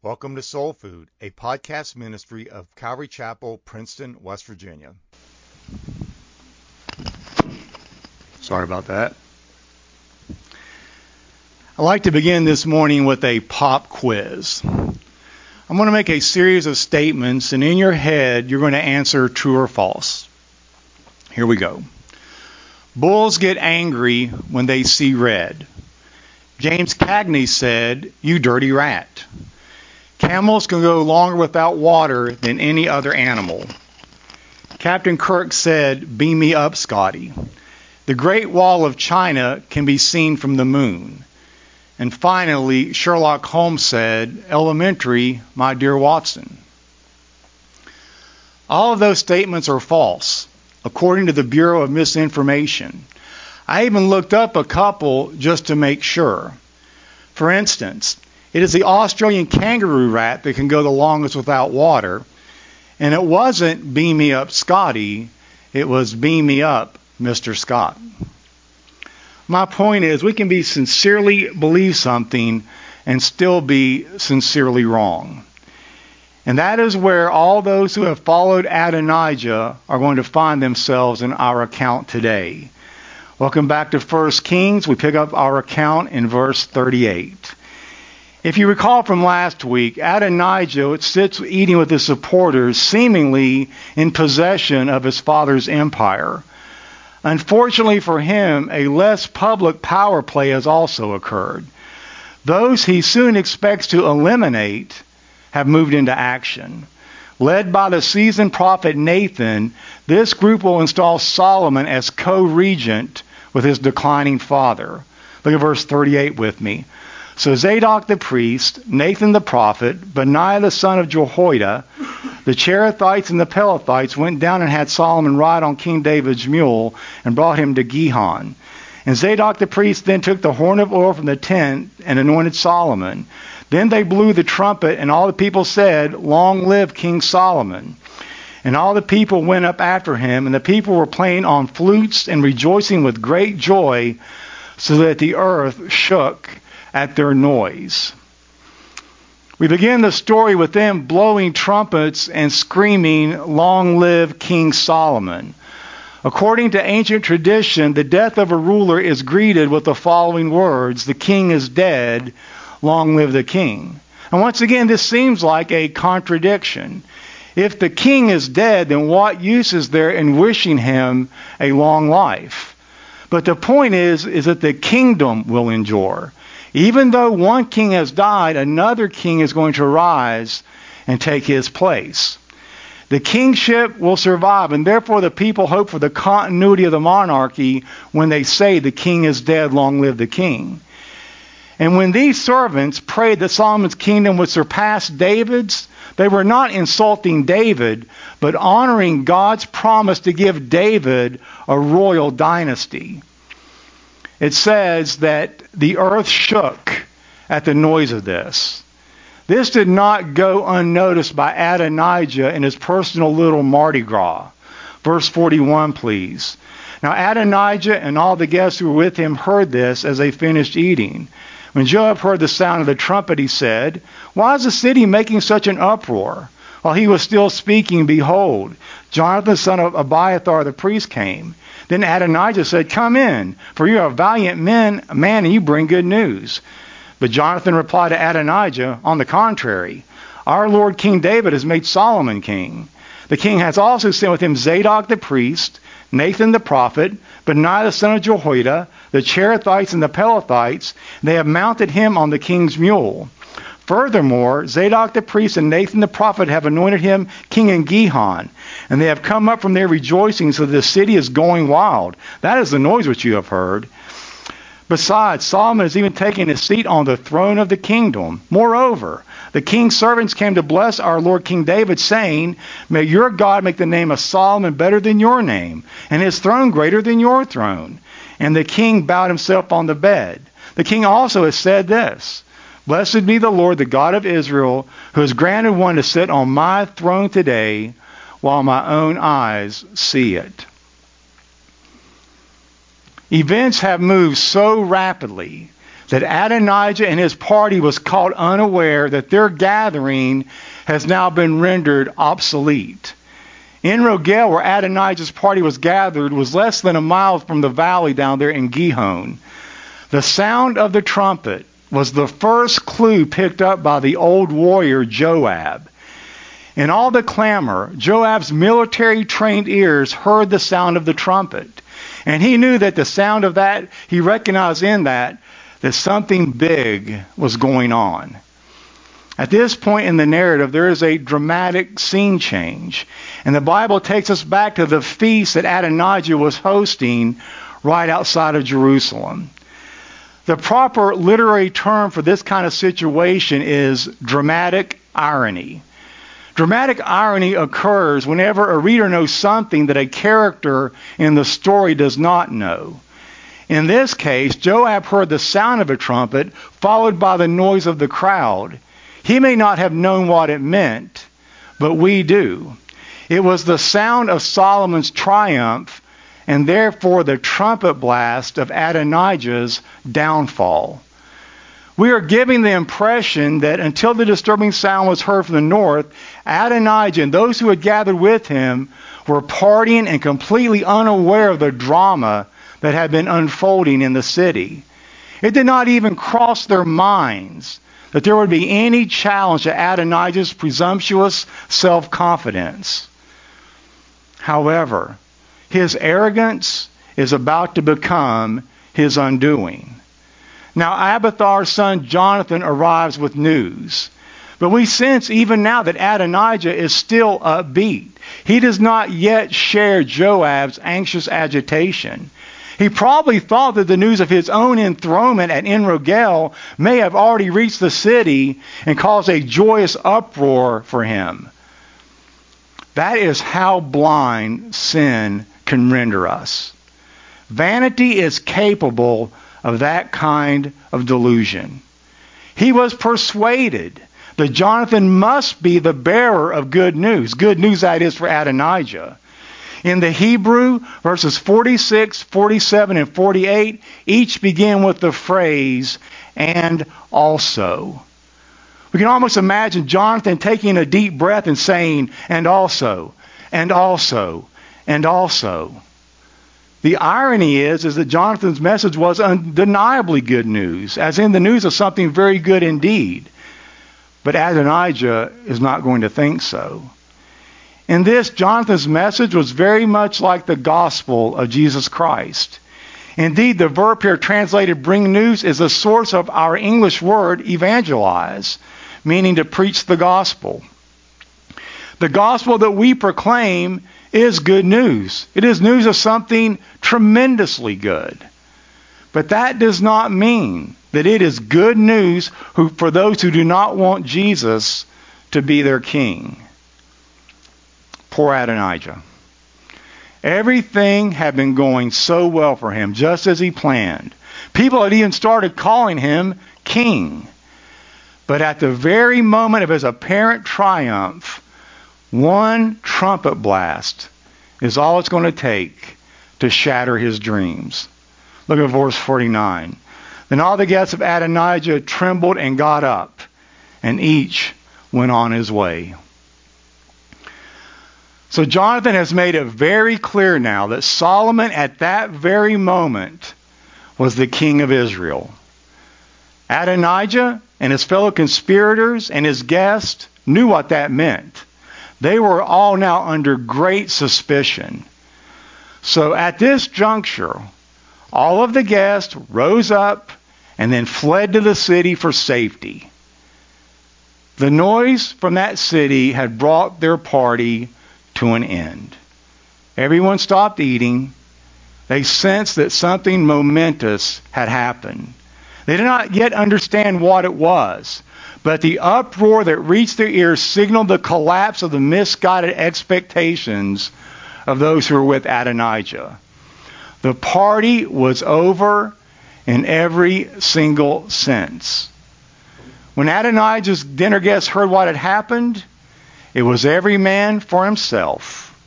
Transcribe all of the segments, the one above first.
Welcome to Soul Food, a podcast ministry of Calvary Chapel, Princeton, West Virginia. Sorry about that. I'd like to begin this morning with a pop quiz. I'm going to make a series of statements, and in your head, you're going to answer true or false. Here we go. Bulls get angry when they see red. James Cagney said, You dirty rat. Camels can go longer without water than any other animal. Captain Kirk said, Beam me up, Scotty. The Great Wall of China can be seen from the moon. And finally, Sherlock Holmes said, Elementary, my dear Watson. All of those statements are false, according to the Bureau of Misinformation. I even looked up a couple just to make sure. For instance, it is the Australian kangaroo rat that can go the longest without water. And it wasn't beam me up Scotty, it was beam me up Mr. Scott. My point is, we can be sincerely believe something and still be sincerely wrong. And that is where all those who have followed Adonijah are going to find themselves in our account today. Welcome back to 1 Kings. We pick up our account in verse 38. If you recall from last week, Adonijah sits eating with his supporters, seemingly in possession of his father's empire. Unfortunately for him, a less public power play has also occurred. Those he soon expects to eliminate have moved into action. Led by the seasoned prophet Nathan, this group will install Solomon as co regent with his declining father. Look at verse 38 with me. So Zadok the priest, Nathan the prophet, Benaiah the son of Jehoiada, the Cherethites and the Pelethites went down and had Solomon ride on King David's mule and brought him to Gihon. And Zadok the priest then took the horn of oil from the tent and anointed Solomon. Then they blew the trumpet, and all the people said, Long live King Solomon. And all the people went up after him, and the people were playing on flutes and rejoicing with great joy, so that the earth shook at their noise. We begin the story with them blowing trumpets and screaming, Long live King Solomon. According to ancient tradition, the death of a ruler is greeted with the following words The king is dead, long live the king. And once again, this seems like a contradiction. If the king is dead, then what use is there in wishing him a long life? But the point is, is that the kingdom will endure. Even though one king has died, another king is going to rise and take his place. The kingship will survive, and therefore the people hope for the continuity of the monarchy when they say the king is dead, long live the king. And when these servants prayed that Solomon's kingdom would surpass David's, they were not insulting David, but honoring God's promise to give David a royal dynasty it says that the earth shook at the noise of this. This did not go unnoticed by Adonijah in his personal little Mardi Gras. Verse 41, please. Now Adonijah and all the guests who were with him heard this as they finished eating. When Joab heard the sound of the trumpet, he said, Why is the city making such an uproar? While he was still speaking, behold, Jonathan, son of Abiathar the priest, came. Then Adonijah said, Come in, for you are a valiant man, man and you bring good news. But Jonathan replied to Adonijah, On the contrary, our Lord King David has made Solomon king. The king has also sent with him Zadok the priest, Nathan the prophet, Benaiah the son of Jehoiada, the Cherethites and the Pelethites. They have mounted him on the king's mule. Furthermore, Zadok the priest and Nathan the prophet have anointed him king in Gihon, and they have come up from there rejoicing, so the city is going wild. That is the noise which you have heard. Besides, Solomon has even taken his seat on the throne of the kingdom. Moreover, the king's servants came to bless our Lord King David, saying, May your God make the name of Solomon better than your name, and his throne greater than your throne. And the king bowed himself on the bed. The king also has said this. Blessed be the Lord, the God of Israel, who has granted one to sit on my throne today while my own eyes see it. Events have moved so rapidly that Adonijah and his party was caught unaware that their gathering has now been rendered obsolete. En Rogel, where Adonijah's party was gathered, was less than a mile from the valley down there in Gihon. The sound of the trumpet was the first clue picked up by the old warrior Joab. In all the clamor, Joab's military trained ears heard the sound of the trumpet. And he knew that the sound of that, he recognized in that, that something big was going on. At this point in the narrative, there is a dramatic scene change. And the Bible takes us back to the feast that Adonijah was hosting right outside of Jerusalem. The proper literary term for this kind of situation is dramatic irony. Dramatic irony occurs whenever a reader knows something that a character in the story does not know. In this case, Joab heard the sound of a trumpet followed by the noise of the crowd. He may not have known what it meant, but we do. It was the sound of Solomon's triumph and therefore the trumpet blast of Adonijah's downfall. We are giving the impression that until the disturbing sound was heard from the north, Adonijah and those who had gathered with him were partying and completely unaware of the drama that had been unfolding in the city. It did not even cross their minds that there would be any challenge to Adonijah's presumptuous self confidence. However, his arrogance is about to become his undoing. Now, Abiathar's son Jonathan arrives with news. But we sense even now that Adonijah is still upbeat. He does not yet share Joab's anxious agitation. He probably thought that the news of his own enthronement at Enrogel may have already reached the city and caused a joyous uproar for him. That is how blind sin can render us. Vanity is capable of that kind of delusion. He was persuaded that Jonathan must be the bearer of good news. Good news, that is, for Adonijah. In the Hebrew, verses 46, 47, and 48 each begin with the phrase, and also. We can almost imagine Jonathan taking a deep breath and saying, and also, and also, and also. The irony is, is that Jonathan's message was undeniably good news, as in the news of something very good indeed. But Adonijah is not going to think so. In this, Jonathan's message was very much like the gospel of Jesus Christ. Indeed, the verb here translated bring news is the source of our English word evangelize, meaning to preach the gospel. The gospel that we proclaim is good news. It is news of something tremendously good. But that does not mean that it is good news who, for those who do not want Jesus to be their king. Poor Adonijah. Everything had been going so well for him, just as he planned. People had even started calling him king. But at the very moment of his apparent triumph, one trumpet blast is all it's going to take to shatter his dreams. Look at verse 49. Then all the guests of Adonijah trembled and got up, and each went on his way. So Jonathan has made it very clear now that Solomon at that very moment was the king of Israel. Adonijah and his fellow conspirators and his guests knew what that meant. They were all now under great suspicion. So at this juncture, all of the guests rose up and then fled to the city for safety. The noise from that city had brought their party to an end. Everyone stopped eating. They sensed that something momentous had happened. They did not yet understand what it was. But the uproar that reached their ears signaled the collapse of the misguided expectations of those who were with Adonijah. The party was over in every single sense. When Adonijah's dinner guests heard what had happened, it was every man for himself.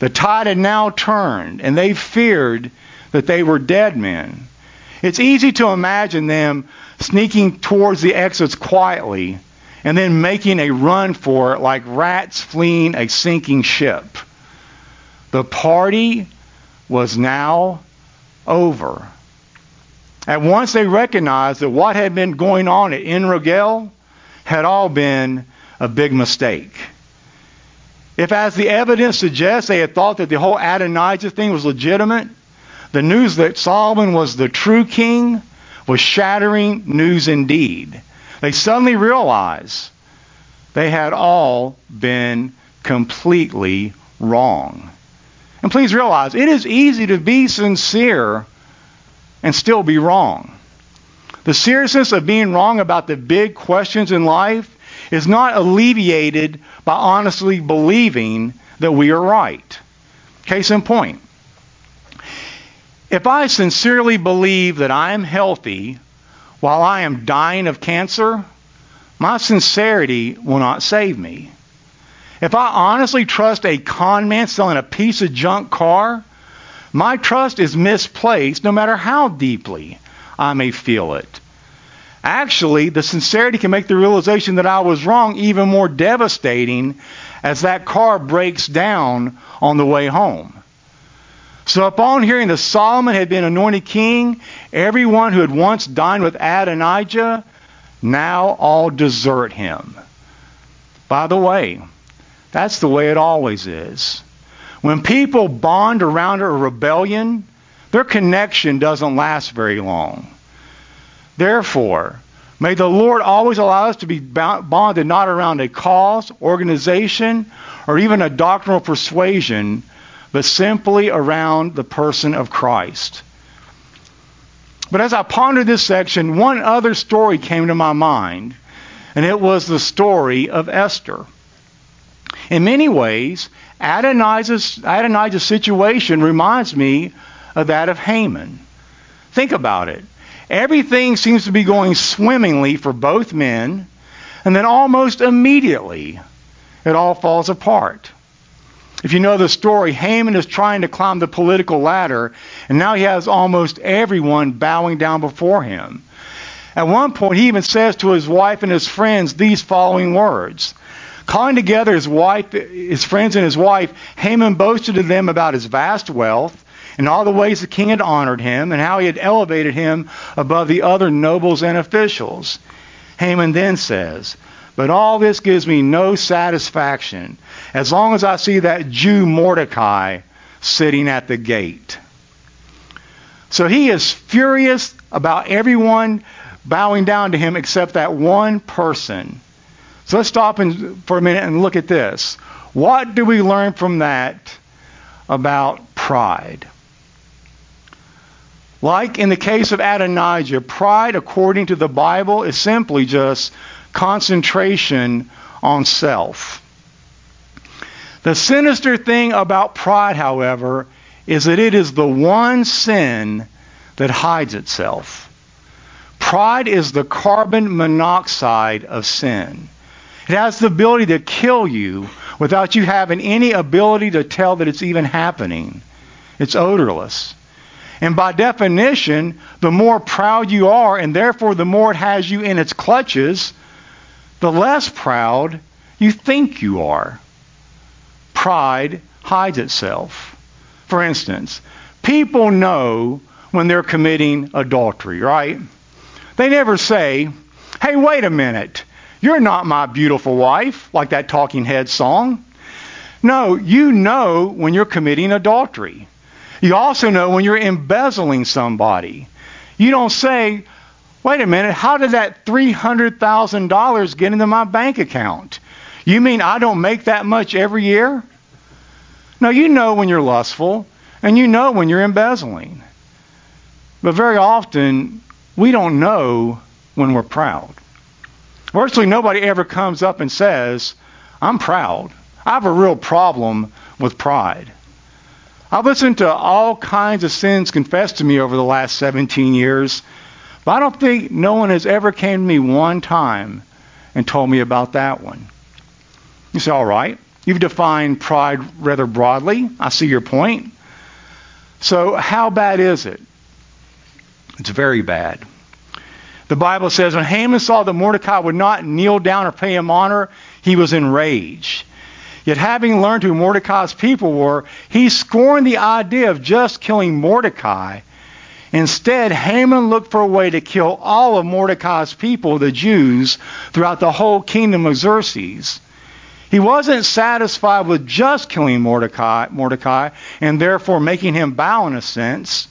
The tide had now turned, and they feared that they were dead men. It's easy to imagine them sneaking towards the exits quietly, and then making a run for it like rats fleeing a sinking ship. The party was now over. At once they recognized that what had been going on at En Rogel had all been a big mistake. If, as the evidence suggests, they had thought that the whole Adonijah thing was legitimate, the news that Solomon was the true king was shattering news indeed. They suddenly realized they had all been completely wrong. And please realize, it is easy to be sincere and still be wrong. The seriousness of being wrong about the big questions in life is not alleviated by honestly believing that we are right. Case in point. If I sincerely believe that I am healthy while I am dying of cancer, my sincerity will not save me. If I honestly trust a con man selling a piece of junk car, my trust is misplaced no matter how deeply I may feel it. Actually, the sincerity can make the realization that I was wrong even more devastating as that car breaks down on the way home. So, upon hearing that Solomon had been anointed king, everyone who had once dined with Adonijah now all desert him. By the way, that's the way it always is. When people bond around a rebellion, their connection doesn't last very long. Therefore, may the Lord always allow us to be bonded not around a cause, organization, or even a doctrinal persuasion, but simply around the person of Christ. But as I pondered this section, one other story came to my mind, and it was the story of Esther. In many ways, Adonijah's, Adonijah's situation reminds me of that of Haman. Think about it. Everything seems to be going swimmingly for both men, and then almost immediately it all falls apart. If you know the story, Haman is trying to climb the political ladder, and now he has almost everyone bowing down before him. At one point, he even says to his wife and his friends these following words Calling together his wife, his friends and his wife, Haman boasted to them about his vast wealth and all the ways the king had honored him and how he had elevated him above the other nobles and officials. Haman then says, But all this gives me no satisfaction as long as I see that Jew Mordecai sitting at the gate. So he is furious about everyone bowing down to him except that one person so let's stop and, for a minute and look at this. What do we learn from that about pride? Like in the case of Adonijah, pride, according to the Bible, is simply just concentration on self. The sinister thing about pride, however, is that it is the one sin that hides itself. Pride is the carbon monoxide of sin. It has the ability to kill you without you having any ability to tell that it's even happening. It's odorless. And by definition, the more proud you are, and therefore the more it has you in its clutches, the less proud you think you are. Pride hides itself. For instance, people know when they're committing adultery, right? They never say, hey, wait a minute. You're not my beautiful wife, like that Talking Heads song. No, you know when you're committing adultery. You also know when you're embezzling somebody. You don't say, wait a minute, how did that $300,000 get into my bank account? You mean I don't make that much every year? No, you know when you're lustful, and you know when you're embezzling. But very often, we don't know when we're proud. Virtually nobody ever comes up and says, I'm proud. I have a real problem with pride. I've listened to all kinds of sins confessed to me over the last 17 years, but I don't think no one has ever came to me one time and told me about that one. You say, all right, you've defined pride rather broadly. I see your point. So how bad is it? It's very bad. The Bible says when Haman saw that Mordecai would not kneel down or pay him honor, he was enraged. Yet having learned who Mordecai's people were, he scorned the idea of just killing Mordecai. Instead, Haman looked for a way to kill all of Mordecai's people, the Jews, throughout the whole kingdom of Xerxes. He wasn't satisfied with just killing Mordecai, Mordecai and therefore making him bow in a sense.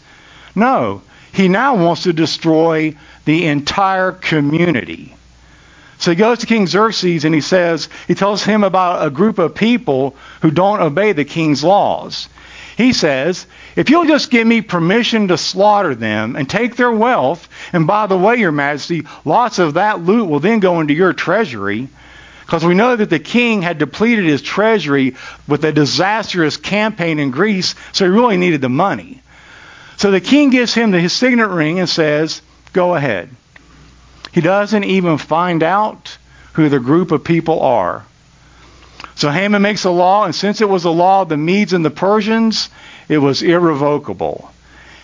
No, he now wants to destroy the entire community. So he goes to King Xerxes and he says, he tells him about a group of people who don't obey the king's laws. He says, if you'll just give me permission to slaughter them and take their wealth, and by the way, your majesty, lots of that loot will then go into your treasury, because we know that the king had depleted his treasury with a disastrous campaign in Greece, so he really needed the money. So the king gives him his signet ring and says, go ahead. He doesn't even find out who the group of people are. So Haman makes a law, and since it was a law of the Medes and the Persians, it was irrevocable.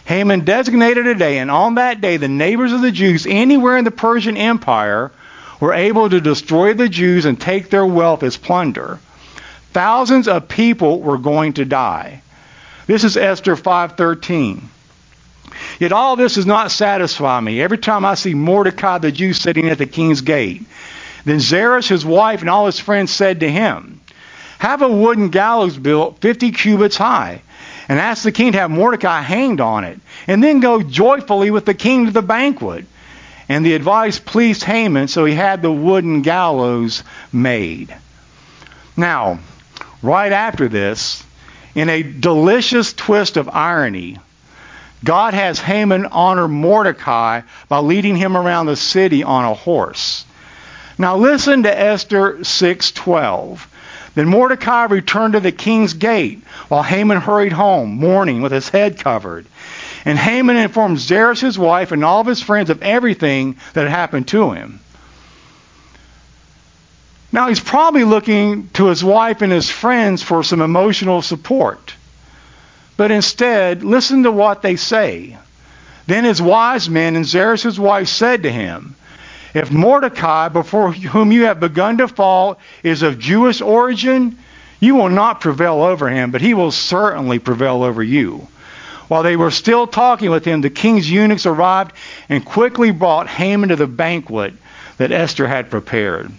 Haman designated a day, and on that day, the neighbors of the Jews anywhere in the Persian Empire were able to destroy the Jews and take their wealth as plunder. Thousands of people were going to die. This is Esther 5:13. Yet all this does not satisfy me. Every time I see Mordecai the Jew sitting at the king's gate, then Zeresh, his wife, and all his friends said to him, Have a wooden gallows built 50 cubits high, and ask the king to have Mordecai hanged on it, and then go joyfully with the king to the banquet. And the advice pleased Haman, so he had the wooden gallows made. Now, right after this, in a delicious twist of irony, God has Haman honor Mordecai by leading him around the city on a horse. Now listen to Esther 6:12. Then Mordecai returned to the king's gate while Haman hurried home, mourning with his head covered. And Haman informed Zeresh, his wife, and all of his friends of everything that had happened to him. Now he's probably looking to his wife and his friends for some emotional support. But instead, listen to what they say. Then his wise men and Zeresh' wife said to him, If Mordecai, before whom you have begun to fall, is of Jewish origin, you will not prevail over him, but he will certainly prevail over you. While they were still talking with him, the king's eunuchs arrived and quickly brought Haman to the banquet that Esther had prepared.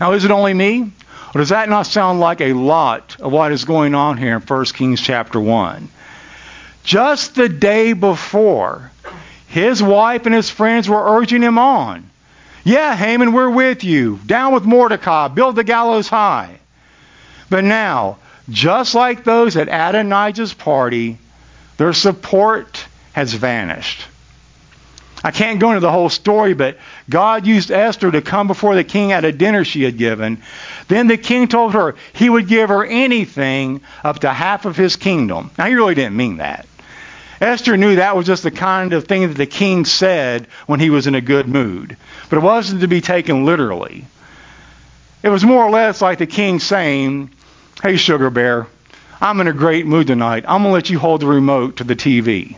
Now, is it only me? Or does that not sound like a lot of what is going on here in 1 Kings chapter 1? Just the day before, his wife and his friends were urging him on. Yeah, Haman, we're with you. Down with Mordecai. Build the gallows high. But now, just like those at Adonijah's party, their support has vanished. I can't go into the whole story, but God used Esther to come before the king at a dinner she had given. Then the king told her he would give her anything up to half of his kingdom. Now, he really didn't mean that. Esther knew that was just the kind of thing that the king said when he was in a good mood. But it wasn't to be taken literally. It was more or less like the king saying, Hey, Sugar Bear, I'm in a great mood tonight. I'm going to let you hold the remote to the TV.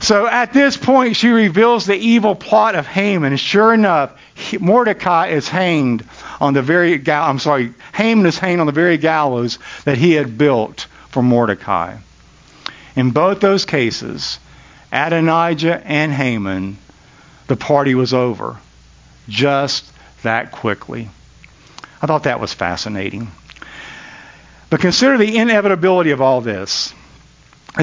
So at this point, she reveals the evil plot of Haman. And sure enough, Mordecai is hanged on the very gal- I'm sorry, Haman is hanged on the very gallows that he had built for Mordecai. In both those cases, Adonijah and Haman, the party was over just that quickly. I thought that was fascinating. But consider the inevitability of all this.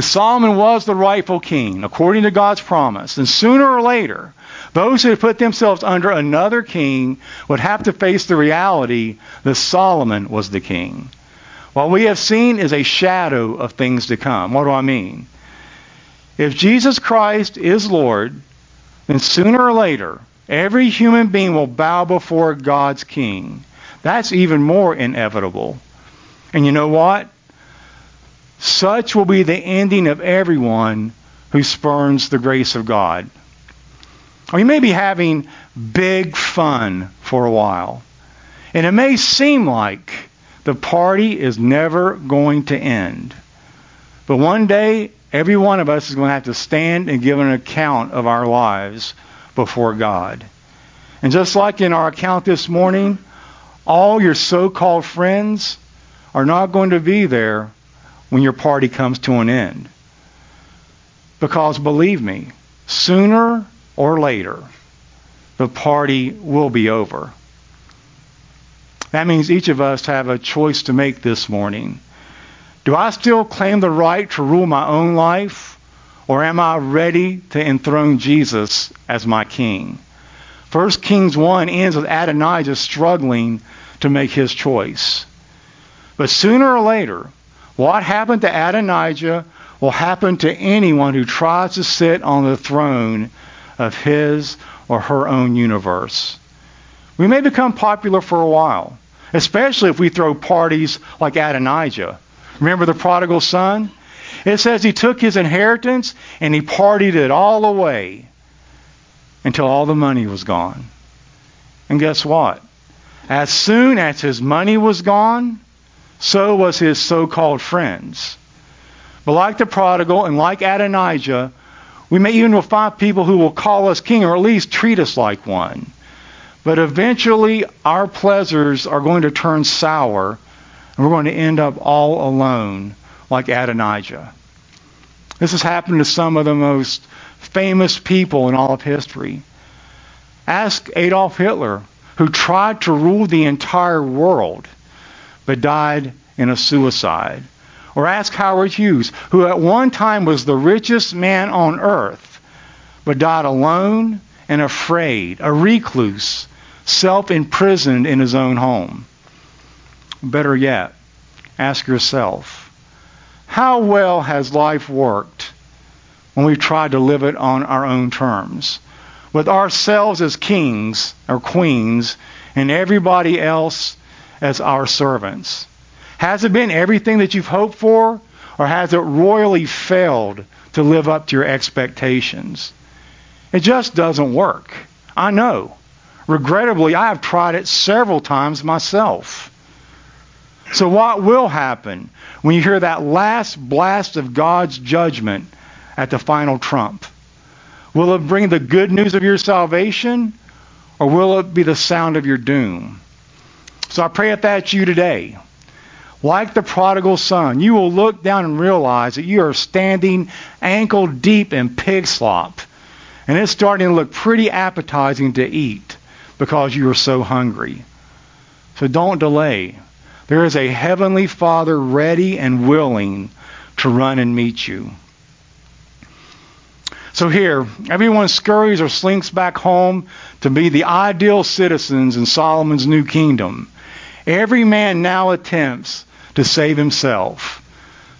Solomon was the rightful king, according to God's promise, and sooner or later, those who had put themselves under another king would have to face the reality that Solomon was the king. What we have seen is a shadow of things to come. What do I mean? If Jesus Christ is Lord, then sooner or later, every human being will bow before God's king. That's even more inevitable. And you know what? Such will be the ending of everyone who spurns the grace of God. Or you may be having big fun for a while. And it may seem like the party is never going to end. But one day, every one of us is going to have to stand and give an account of our lives before God. And just like in our account this morning, all your so-called friends are not going to be there when your party comes to an end. Because believe me, sooner or later, the party will be over. That means each of us have a choice to make this morning. Do I still claim the right to rule my own life? Or am I ready to enthrone Jesus as my king? 1 Kings 1 ends with Adonijah struggling to make his choice. But sooner or later, what happened to Adonijah will happen to anyone who tries to sit on the throne of his or her own universe. We may become popular for a while, especially if we throw parties like Adonijah. Remember the prodigal son? It says he took his inheritance and he partied it all away until all the money was gone. And guess what? As soon as his money was gone, so was his so-called friends. But like the prodigal and like Adonijah, we may even find people who will call us king or at least treat us like one. But eventually our pleasures are going to turn sour and we're going to end up all alone like Adonijah. This has happened to some of the most famous people in all of history. Ask Adolf Hitler, who tried to rule the entire world but died in a suicide. Or ask Howard Hughes, who at one time was the richest man on earth but died alone and afraid, a recluse, self imprisoned in his own home. Better yet, ask yourself, how well has life worked when we've tried to live it on our own terms? With ourselves as kings or queens and everybody else as our servants. Has it been everything that you've hoped for, or has it royally failed to live up to your expectations? It just doesn't work. I know. Regrettably, I have tried it several times myself. So, what will happen when you hear that last blast of God's judgment at the final trump? Will it bring the good news of your salvation, or will it be the sound of your doom? So, I pray that that's you today, like the prodigal son, you will look down and realize that you are standing ankle deep in pig slop, and it's starting to look pretty appetizing to eat because you are so hungry. So don't delay. There is a heavenly Father ready and willing to run and meet you. So here, everyone scurries or slinks back home to be the ideal citizens in Solomon's new kingdom. Every man now attempts to save himself.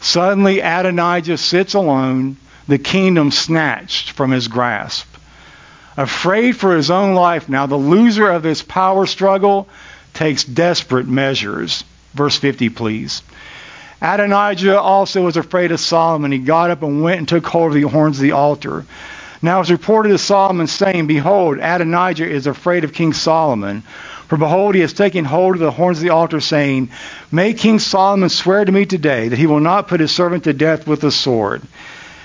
Suddenly, Adonijah sits alone, the kingdom snatched from his grasp. Afraid for his own life now, the loser of this power struggle takes desperate measures. Verse 50, please. Adonijah also was afraid of Solomon. He got up and went and took hold of the horns of the altar. Now it was reported to Solomon, saying, Behold, Adonijah is afraid of King Solomon. For behold, he has taken hold of the horns of the altar, saying, May King Solomon swear to me today that he will not put his servant to death with the sword.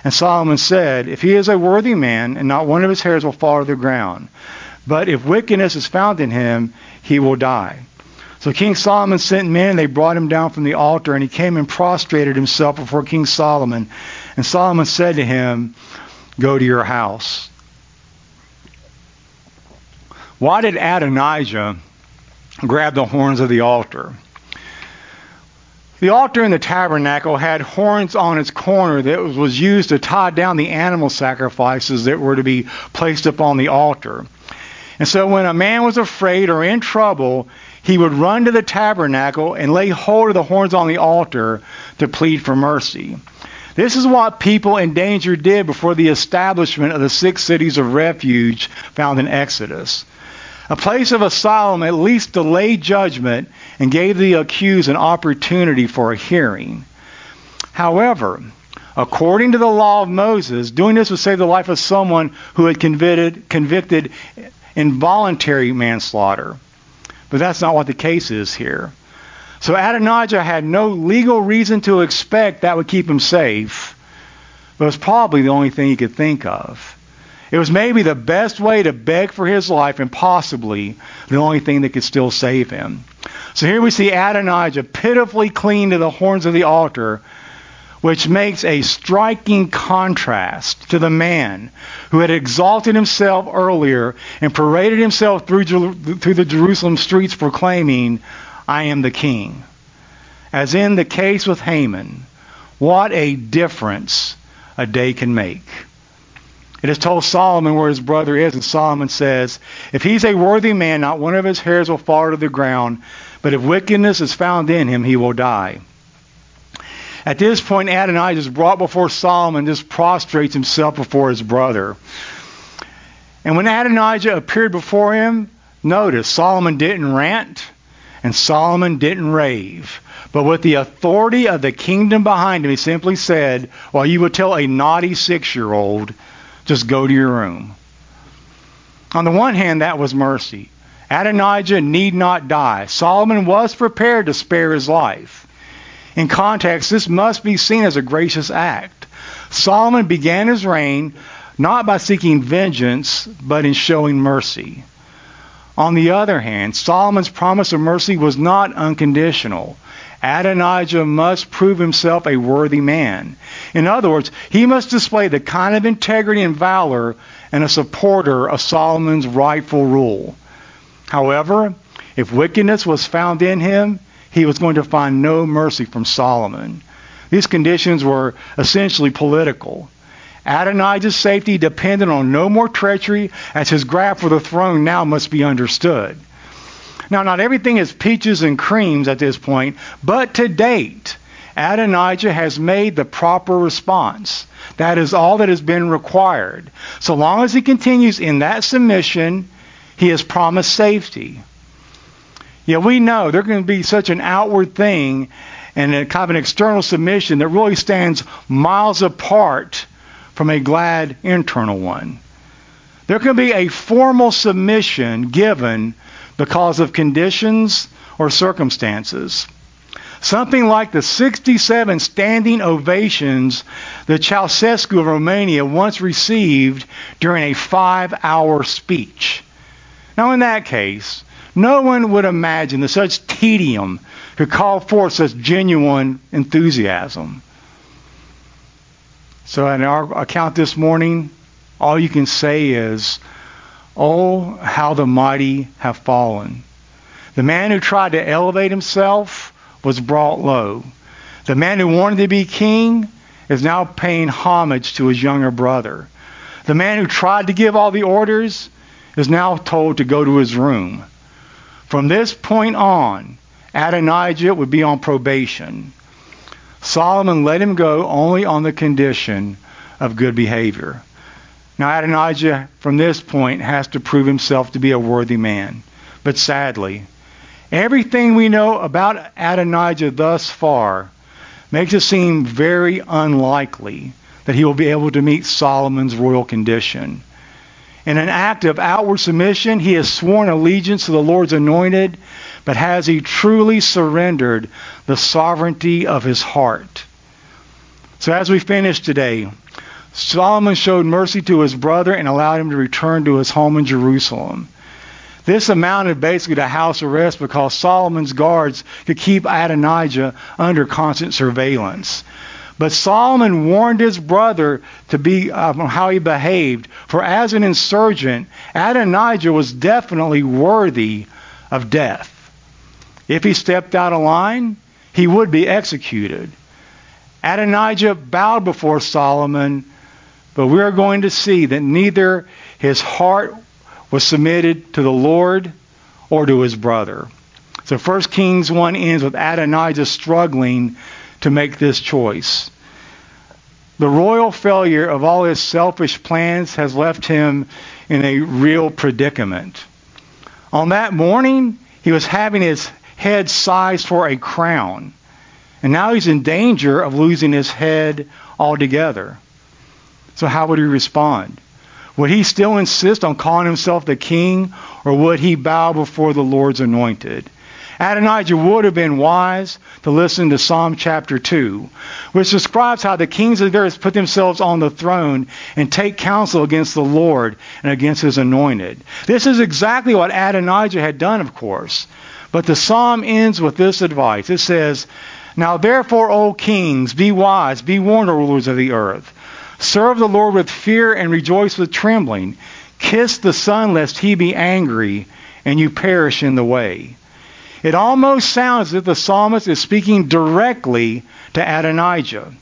And Solomon said, If he is a worthy man, and not one of his hairs will fall to the ground, but if wickedness is found in him, he will die. So King Solomon sent men, and they brought him down from the altar, and he came and prostrated himself before King Solomon. And Solomon said to him, Go to your house. Why did Adonijah grab the horns of the altar? The altar in the tabernacle had horns on its corner that was used to tie down the animal sacrifices that were to be placed upon the altar. And so when a man was afraid or in trouble, he would run to the tabernacle and lay hold of the horns on the altar to plead for mercy. This is what people in danger did before the establishment of the six cities of refuge found in Exodus. A place of asylum at least delayed judgment and gave the accused an opportunity for a hearing. However, according to the law of Moses, doing this would save the life of someone who had convicted, convicted involuntary manslaughter. But that's not what the case is here. So Adonijah had no legal reason to expect that would keep him safe. but it was probably the only thing he could think of. It was maybe the best way to beg for his life and possibly the only thing that could still save him. So here we see Adonijah pitifully clinging to the horns of the altar, which makes a striking contrast to the man who had exalted himself earlier and paraded himself through, through the Jerusalem streets proclaiming, I am the king. As in the case with Haman, what a difference a day can make. It has told Solomon where his brother is, and Solomon says, If he's a worthy man, not one of his hairs will fall to the ground, but if wickedness is found in him, he will die. At this point, Adonijah is brought before Solomon, just prostrates himself before his brother. And when Adonijah appeared before him, notice Solomon didn't rant and Solomon didn't rave. But with the authority of the kingdom behind him, he simply said, Well, you would tell a naughty six year old just go to your room. On the one hand, that was mercy. Adonijah need not die. Solomon was prepared to spare his life. In context, this must be seen as a gracious act. Solomon began his reign not by seeking vengeance, but in showing mercy. On the other hand, Solomon's promise of mercy was not unconditional. Adonijah must prove himself a worthy man. In other words, he must display the kind of integrity and valor and a supporter of Solomon's rightful rule. However, if wickedness was found in him, he was going to find no mercy from Solomon. These conditions were essentially political. Adonijah's safety depended on no more treachery, as his grasp for the throne now must be understood. Now, not everything is peaches and creams at this point, but to date, Adonijah has made the proper response. That is all that has been required. So long as he continues in that submission, he has promised safety. Yeah, we know there's going to be such an outward thing and a kind of an external submission that really stands miles apart from a glad internal one. There can be a formal submission given because of conditions or circumstances. Something like the 67 standing ovations that Ceausescu of Romania once received during a five hour speech. Now, in that case, no one would imagine that such tedium could call forth such genuine enthusiasm. So, in our account this morning, all you can say is, Oh, how the mighty have fallen. The man who tried to elevate himself was brought low. The man who wanted to be king is now paying homage to his younger brother. The man who tried to give all the orders is now told to go to his room. From this point on, Adonijah would be on probation. Solomon let him go only on the condition of good behavior. Now, Adonijah, from this point, has to prove himself to be a worthy man. But sadly, everything we know about Adonijah thus far makes it seem very unlikely that he will be able to meet Solomon's royal condition. In an act of outward submission, he has sworn allegiance to the Lord's anointed, but has he truly surrendered the sovereignty of his heart? So as we finish today, Solomon showed mercy to his brother and allowed him to return to his home in Jerusalem. This amounted basically to house arrest because Solomon's guards could keep Adonijah under constant surveillance. But Solomon warned his brother to be um, how he behaved, for as an insurgent, Adonijah was definitely worthy of death. If he stepped out of line, he would be executed. Adonijah bowed before Solomon but we are going to see that neither his heart was submitted to the Lord or to his brother. So 1 Kings 1 ends with Adonijah struggling to make this choice. The royal failure of all his selfish plans has left him in a real predicament. On that morning, he was having his head sized for a crown. And now he's in danger of losing his head altogether. So how would he respond? Would he still insist on calling himself the king, or would he bow before the Lord's anointed? Adonijah would have been wise to listen to Psalm chapter 2, which describes how the kings of the earth put themselves on the throne and take counsel against the Lord and against his anointed. This is exactly what Adonijah had done, of course. But the psalm ends with this advice. It says, Now therefore, O kings, be wise, be warned, O rulers of the earth. Serve the Lord with fear and rejoice with trembling. Kiss the Son lest he be angry and you perish in the way. It almost sounds as if the psalmist is speaking directly to Adonijah.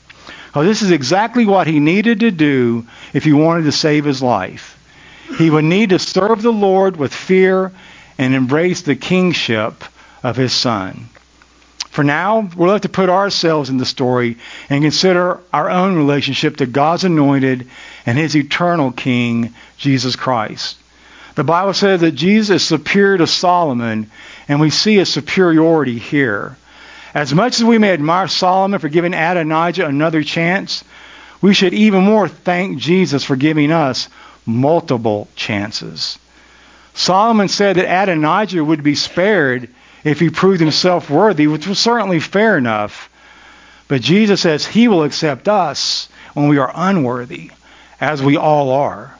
Well, this is exactly what he needed to do if he wanted to save his life. He would need to serve the Lord with fear and embrace the kingship of his son. For now, we'll have to put ourselves in the story and consider our own relationship to God's anointed and his eternal king, Jesus Christ. The Bible says that Jesus is superior to Solomon, and we see a superiority here. As much as we may admire Solomon for giving Adonijah another chance, we should even more thank Jesus for giving us multiple chances. Solomon said that Adonijah would be spared if he proved himself worthy, which was certainly fair enough. But Jesus says he will accept us when we are unworthy, as we all are.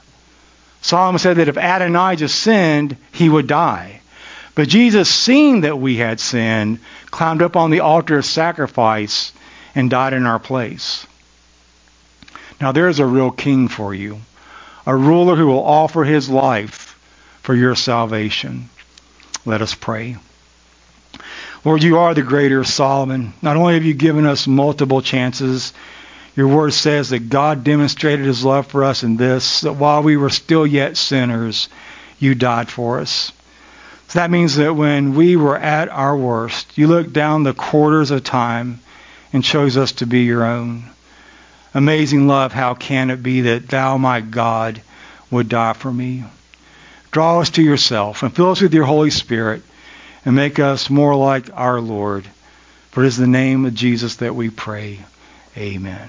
Solomon said that if Adonijah sinned, he would die. But Jesus, seeing that we had sinned, climbed up on the altar of sacrifice and died in our place. Now there's a real king for you, a ruler who will offer his life for your salvation. Let us pray. Lord, you are the greater Solomon. Not only have you given us multiple chances, your word says that God demonstrated his love for us in this, that while we were still yet sinners, you died for us. So that means that when we were at our worst, you looked down the quarters of time and chose us to be your own. Amazing love, how can it be that thou, my God, would die for me? Draw us to yourself and fill us with your Holy Spirit and make us more like our Lord. For it is the name of Jesus that we pray. Amen.